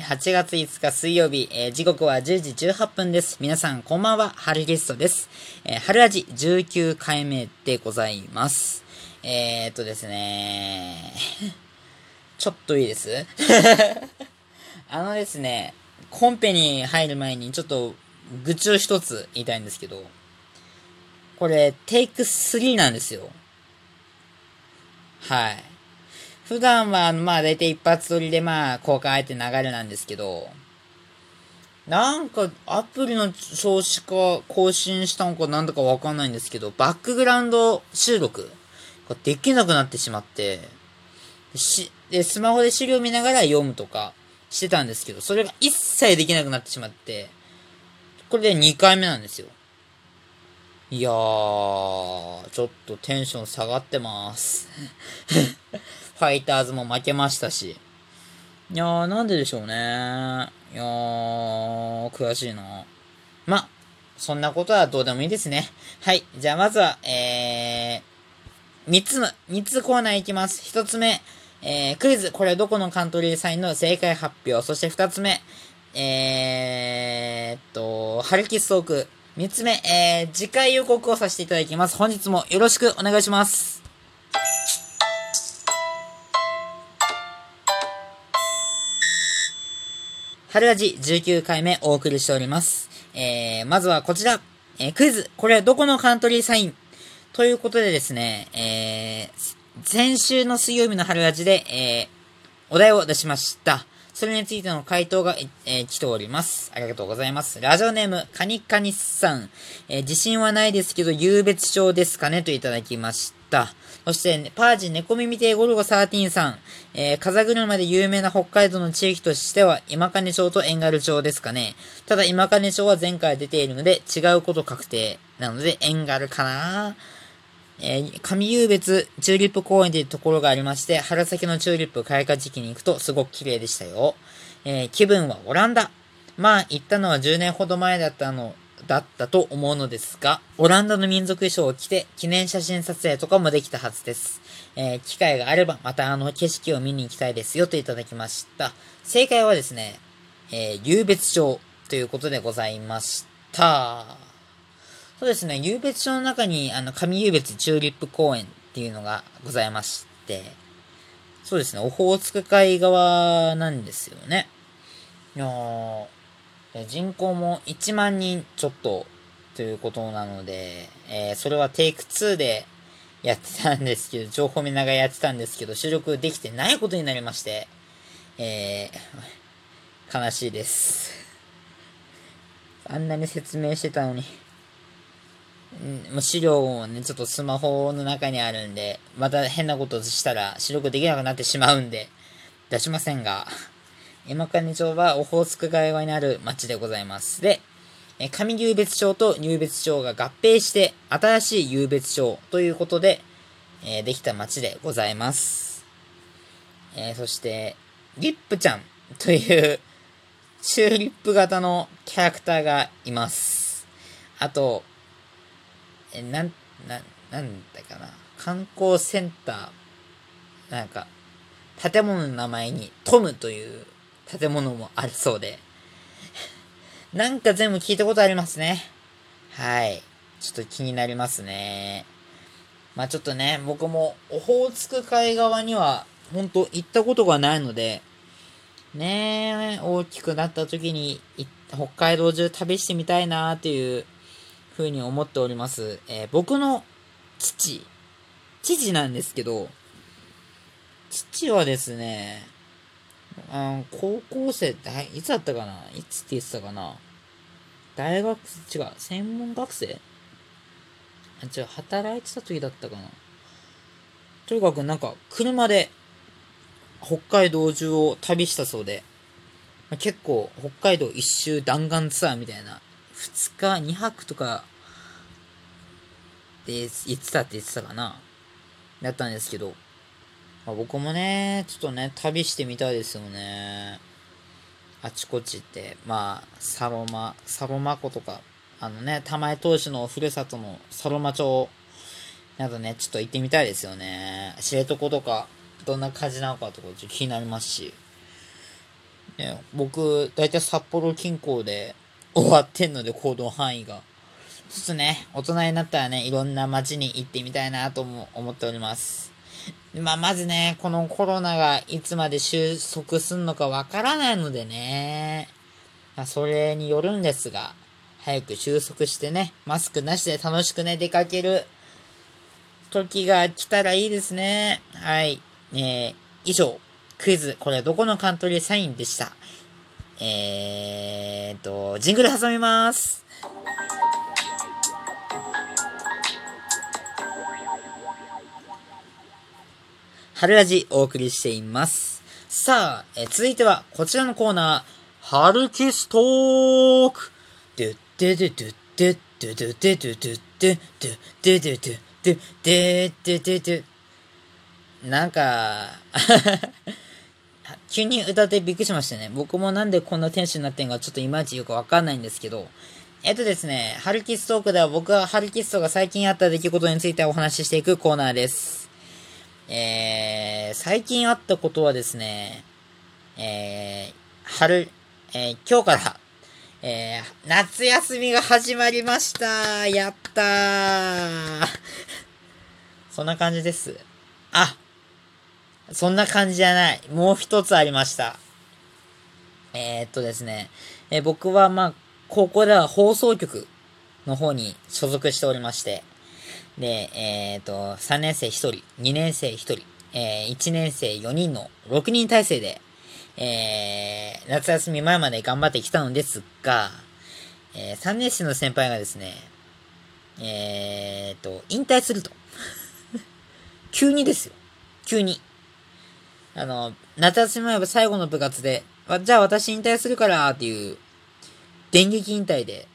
8月5日水曜日、えー、時刻は10時18分です。皆さんこんばんは、春ゲストです。えー、春味19回目でございます。えー、っとですね ちょっといいです？あのですね、コンペに入る前にちょっと愚痴を一つ言いたいんですけど、これ、テイク3なんですよ。はい。普段は、まあ、だいたい一発撮りで、まあ、公開って流れなんですけど、なんか、アプリの調子か、更新したのかなんだかわかんないんですけど、バックグラウンド収録ができなくなってしまって、し、で、スマホで資料見ながら読むとかしてたんですけど、それが一切できなくなってしまって、これで2回目なんですよ。いやー、ちょっとテンション下がってます。ファイターズも負けましたし。いやー、なんででしょうね。いやー、悔しいな。ま、そんなことはどうでもいいですね。はい。じゃあまずは、えー、3つの、3つコーナーいきます。1つ目、えー、クイズ、これはどこのカントリーサインの正解発表。そして2つ目、えー、っと、ハルキストーク。3つ目、えー、次回予告をさせていただきます。本日もよろしくお願いします。春ラジ19回目お送りしております。えー、まずはこちら。えー、クイズ。これはどこのカントリーサイン？ということでですね、えー、先週の水曜日の春ラジで、えー、お題を出しました。それについての回答が、えー、来ております。ありがとうございます。ラジオネーム、カニカニさん。えー、自信はないですけど、優別症ですかねといただきました。そして、パージ猫耳亭ゴルゴ13さん。えー、風車で有名な北海道の地域としては、今金町と遠軽町ですかね。ただ、今金町は前回出ているので、違うこと確定。なので、遠軽かなえー、上優別チューリップ公園というところがありまして、春先のチューリップ開花時期に行くとすごく綺麗でしたよ。えー、気分はオランダ。まあ、行ったのは10年ほど前だったのだったと思うのですが、オランダの民族衣装を着て記念写真撮影とかもできたはずです。えー、機会があればまたあの景色を見に行きたいですよといただきました。正解はですね、えー、優別町ということでございました。そうですね、優別町の中にあの上優別チューリップ公園っていうのがございまして、そうですね、オホーツク海側なんですよね。いや人口も1万人ちょっとということなので、えー、それはテイク2でやってたんですけど、情報見ながらやってたんですけど、収録できてないことになりまして、えー、悲しいです。あんなに説明してたのに。資料もね、ちょっとスマホの中にあるんで、また変なことしたら収録できなくなってしまうんで、出しませんが、山金町はオホーツク海側にある町でございます。で、上湧別町と入別町が合併して、新しい湧別町ということで、えー、できた町でございます。えー、そして、リップちゃんという、チューリップ型のキャラクターがいます。あと、え、なん、な、なんだかな。観光センター、なんか、建物の名前にトムという建物もあるそうで、なんか全部聞いたことありますね。はい。ちょっと気になりますね。まあちょっとね、僕もオホーツク海側には、ほんと行ったことがないので、ねえ、大きくなった時に北海道中旅してみたいなーっていうふうに思っております。えー、僕の父、父なんですけど、父はですね、あ高校生って、いつだったかな？いつって言ってたかな？大学、違う、専門学生？あ、違う、働いてた時だったかな？とにかくなんか、車で北海道中を旅したそうで、ま、結構北海道一周弾丸ツアーみたいな、2日、2泊とかで言ってたって言ってたかなだったんですけど、まあ、僕もね、ちょっとね、旅してみたいですよね。あちこちって、まあ、サロマ、サロマ湖とか、あのね、玉江投手のふるさとのサロマ町などね、ちょっと行ってみたいですよね。知床とか、どんな感じなのかとか、ちょっと気になりますし。ね、僕、だいたい札幌近郊で終わってんので、行動範囲が。ちょっとね、大人になったらね、いろんな街に行ってみたいなとも思っております。まあ、まずね、このコロナがいつまで収束すんのかわからないのでね、まあ、それによるんですが、早く収束してね、マスクなしで楽しくね、出かける時が来たらいいですね。はい。えー、以上、クイズ、これはどこのカントリーサインでした？えー、っと、ジングル挟みます。春ラジお送りしています。さあ、え続いてはこちらのコーナー、春キストークドゥッデドゥッデドゥドゥデドゥドゥデドゥデドゥデデなんか、急に歌ってびっくりしましたね。僕もなんでこんなテンションになってんかちょっといまいちよくわかんないんですけど、えっとですね、ハルキストークでは僕はハルキストが最近あった出来事についてお話ししていくコーナーです。えー、最近あったことはですね、えー、春、えー、今日から、えー、夏休みが始まりましたやったーそんな感じです。あ、そんな感じじゃない。もう一つありました。えー、っとですね、え僕はまあ、高校では放送局の方に所属しておりまして、で、えっ、と、3年生1人、2年生1人、えー、1年生4人の6人体制で、えー、夏休み前まで頑張ってきたのですが、えー、3年生の先輩がですね、えー、と、引退すると。急にですよ。急に。あの、夏休み前は最後の部活で、じゃあ私引退するからっていう、電撃引退で、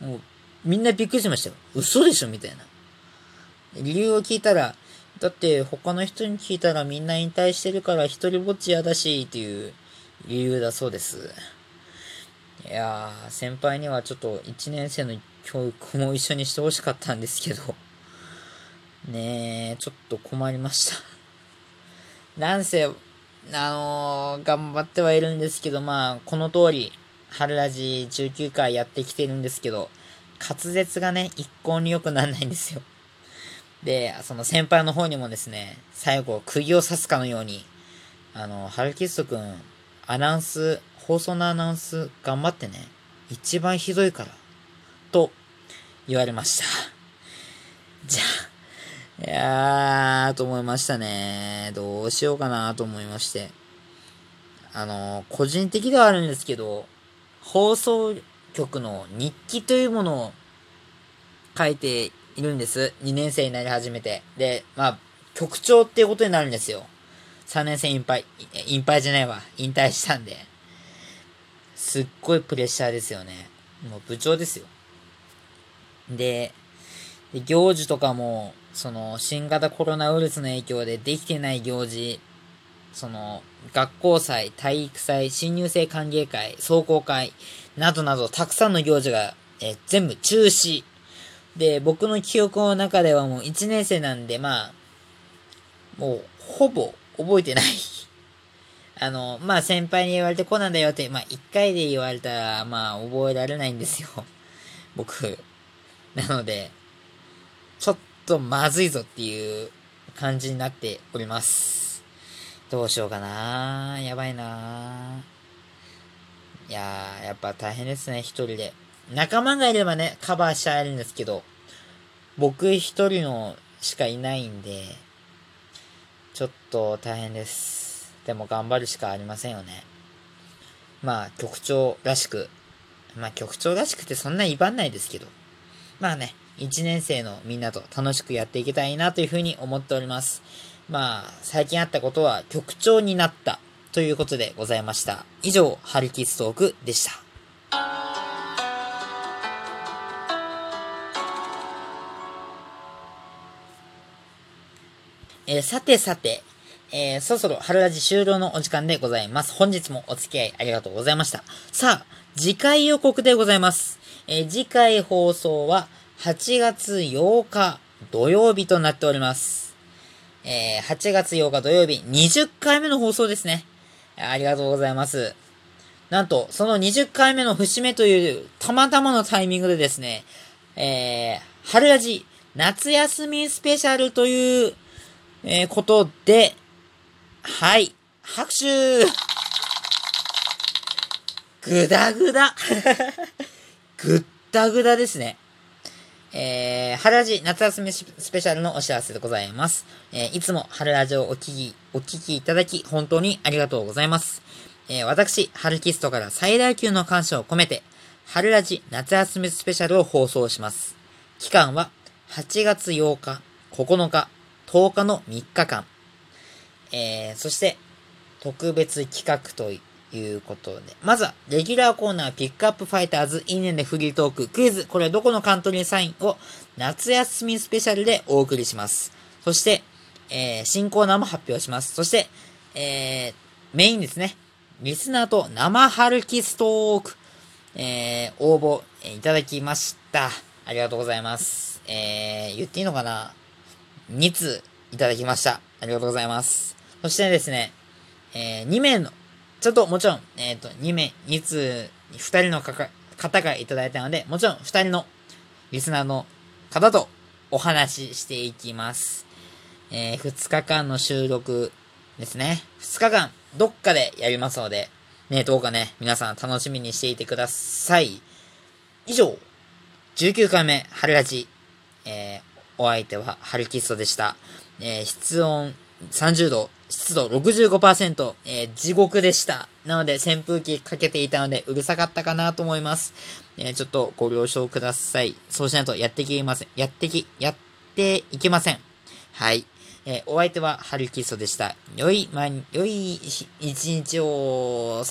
もう、みんなびっくりしましたよ。嘘でしょ？みたいな。理由を聞いたら、だって他の人に聞いたらみんな引退してるから一人ぼっち嫌だしっていう理由だそうです。いやー、先輩にはちょっと1年生の教育も一緒にしてほしかったんですけど、ねえ、ちょっと困りました。なんせ、あのー、頑張ってはいるんですけど、まあ、この通り、春ラジ19回やってきてるんですけど、滑舌がね、一向に良くならないんですよ。で、その先輩の方にもですね、最後、釘を刺すかのように、あの、ハルキストくん、アナウンス、放送のアナウンス頑張ってね。一番ひどいから。と、言われました。じゃあ、いやー、と思いましたね。どうしようかなと思いまして。あの、個人的ではあるんですけど、放送局の日記というものを書いているんです。2年生になり始めて。で、まあ、局長っていうことになるんですよ。3年生引退、引退じゃないわ。引退したんで。すっごいプレッシャーですよね。もう部長ですよ。で、で行事とかも、その、新型コロナウイルスの影響でできてない行事、その、学校祭、体育祭、新入生歓迎会、壮行会、などなど、たくさんの行事が、え全部中止で、僕の記憶の中ではもう1年生なんで、まあ、もう、ほぼ覚えてない あの、まあ先輩に言われてこうなんだよって、まあ1回で言われたら、まあ覚えられないんですよ。僕。なので、とまずいぞっていう感じになっております。どうしようかなやばいないやー、やっぱ大変ですね、一人で。仲間がいればね、カバーしちゃえるんですけど、僕一人のしかいないんで、ちょっと大変です。でも頑張るしかありませんよね。まあ、局長らしく、まあ局長らしくてそんな威張んないですけど、まあね、1年生のみんなと楽しくやっていきたいなというふうに思っております。まあ、最近あったことは局長になったということでございました。以上、ハリキストークでした。えー、さてさて、えー、そろそろ春ラジ終了のお時間でございます。本日もお付き合いありがとうございました。さあ、次回予告でございます。えー、次回放送は8月8日土曜日となっております。えー、8月8日土曜日20回目の放送ですね。ありがとうございます。なんと、その20回目の節目という、たまたまのタイミングでですね、えー、春ラジ夏休みスペシャルという、えー、ことで、はい、拍手ぐだぐだぐったぐだですね。えー、春ラジ夏休みスペシャルのお知らせでございます。えー、いつも春ラジをお聞き、お聞きいただき、本当にありがとうございます。えー、私、春キストから最大級の感謝を込めて、春ラジ夏休みスペシャルを放送します。期間は8月8日、9日、10日の3日間。えー、そして、特別企画といいうことで。まずは、レギュラーコーナーピックアップファイターズ、インネンでフリートーク、クイズ、これはどこのカントリーサインを夏休みスペシャルでお送りします。そして、えー、新コーナーも発表します。そして、えー、メインですね。リスナーと生春キストーク、えー、応募、え、いただきました。ありがとうございます。えー、言っていいのかな ?2 通いただきました。ありがとうございます。そしてですね、えー、2名のちょっともちろん、えっ、ー、と、2名、2通、2人の方がいただいたので、もちろん2人のリスナーの方とお話ししていきます。えー、2日間の収録ですね。2日間、どっかでやりますので、ね、どうかね、皆さん楽しみにしていてください。以上、19回目、春ラジ。えー、お相手は、春キストでした。えー、室温30度、湿度65%、えー、地獄でした。なので、扇風機かけていたので、うるさかったかなと思います。えー、ちょっとご了承ください。そうしないとやってきません。やってき、やっていけません。はい。えー、お相手は、ハルキストでした。良い、ま、良い一日を、